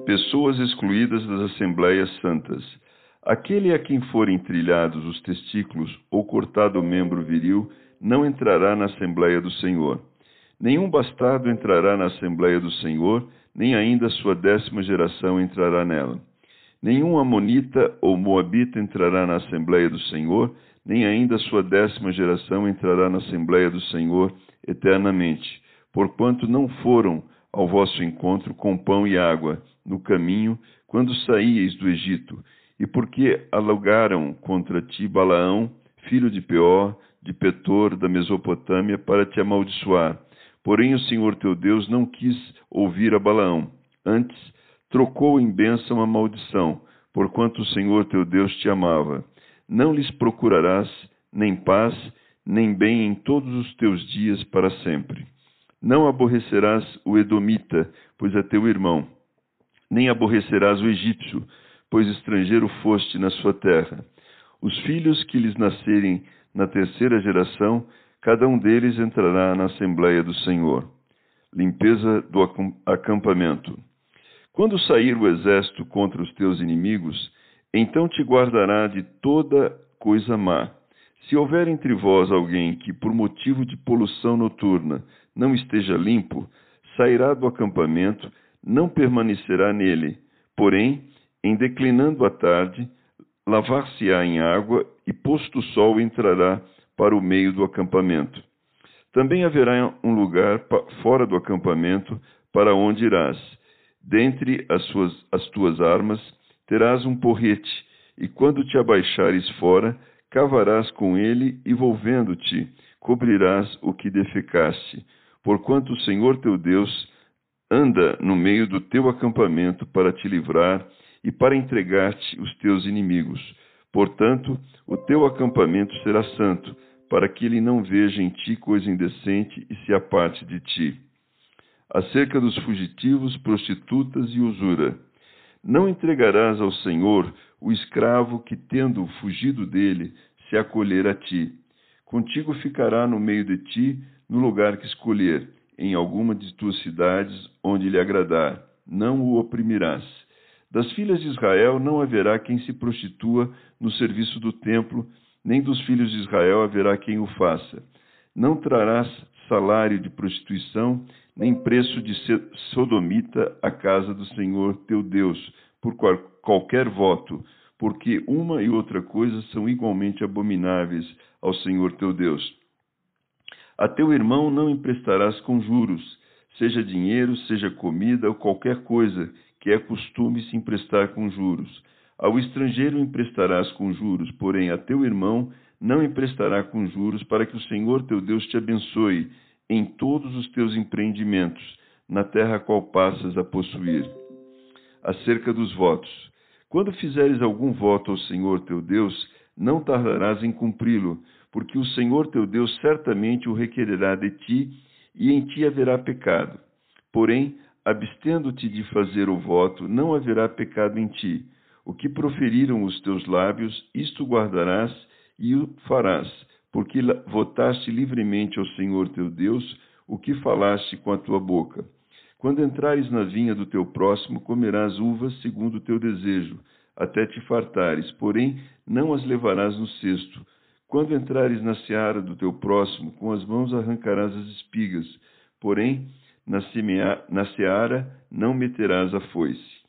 Pessoas excluídas das Assembleias Santas. Aquele a quem forem trilhados os testículos ou cortado o membro viril não entrará na Assembleia do Senhor. Nenhum bastardo entrará na Assembleia do Senhor, nem ainda sua décima geração entrará nela. Nenhum amonita ou moabita entrará na Assembleia do Senhor, nem ainda sua décima geração entrará na Assembleia do Senhor eternamente, porquanto não foram ao vosso encontro com pão e água no caminho quando saíeis do Egito, e porque alugaram contra ti Balaão, filho de Peor, de Petor, da Mesopotâmia, para te amaldiçoar. Porém o Senhor teu Deus não quis ouvir a Balaão, antes trocou em bênção a maldição, porquanto o Senhor teu Deus te amava. Não lhes procurarás nem paz, nem bem em todos os teus dias para sempre. Não aborrecerás o Edomita, pois é teu irmão, nem aborrecerás o egípcio, pois estrangeiro foste na sua terra. Os filhos que lhes nascerem na terceira geração, cada um deles entrará na Assembleia do Senhor. Limpeza do acampamento. Quando sair o exército contra os teus inimigos, então te guardará de toda coisa má. Se houver entre vós alguém que, por motivo de poluição noturna, não esteja limpo, sairá do acampamento, não permanecerá nele. Porém, em declinando a tarde, lavar-se-á em água e, posto o sol, entrará para o meio do acampamento. Também haverá um lugar fora do acampamento para onde irás. Dentre as, suas, as tuas armas terás um porrete, e quando te abaixares fora, cavarás com ele e, volvendo-te, cobrirás o que defecaste porquanto o Senhor teu Deus anda no meio do teu acampamento para te livrar e para entregar-te os teus inimigos. Portanto, o teu acampamento será santo, para que ele não veja em ti coisa indecente e se aparte de ti. Acerca dos fugitivos, prostitutas e usura. Não entregarás ao Senhor o escravo que, tendo fugido dele, se acolher a ti. Contigo ficará no meio de ti no lugar que escolher, em alguma de tuas cidades, onde lhe agradar, não o oprimirás. Das filhas de Israel não haverá quem se prostitua no serviço do templo, nem dos filhos de Israel haverá quem o faça. Não trarás salário de prostituição, nem preço de sodomita à casa do Senhor teu Deus, por qualquer voto, porque uma e outra coisa são igualmente abomináveis ao Senhor teu Deus. A teu irmão não emprestarás com juros, seja dinheiro, seja comida ou qualquer coisa que é costume se emprestar com juros. Ao estrangeiro emprestarás com juros, porém a teu irmão não emprestará com juros, para que o Senhor teu Deus te abençoe em todos os teus empreendimentos, na terra a qual passas a possuir. Acerca dos votos. Quando fizeres algum voto ao Senhor teu Deus, não tardarás em cumpri-lo, porque o Senhor teu Deus certamente o requererá de ti, e em ti haverá pecado. Porém, abstendo-te de fazer o voto, não haverá pecado em ti. O que proferiram os teus lábios, isto guardarás e o farás, porque votaste livremente ao Senhor teu Deus o que falaste com a tua boca. Quando entrares na vinha do teu próximo, comerás uvas segundo o teu desejo, até te fartares, porém não as levarás no cesto quando entrares na seara do teu próximo, com as mãos arrancarás as espigas, porém na, semea, na seara não meterás a foice.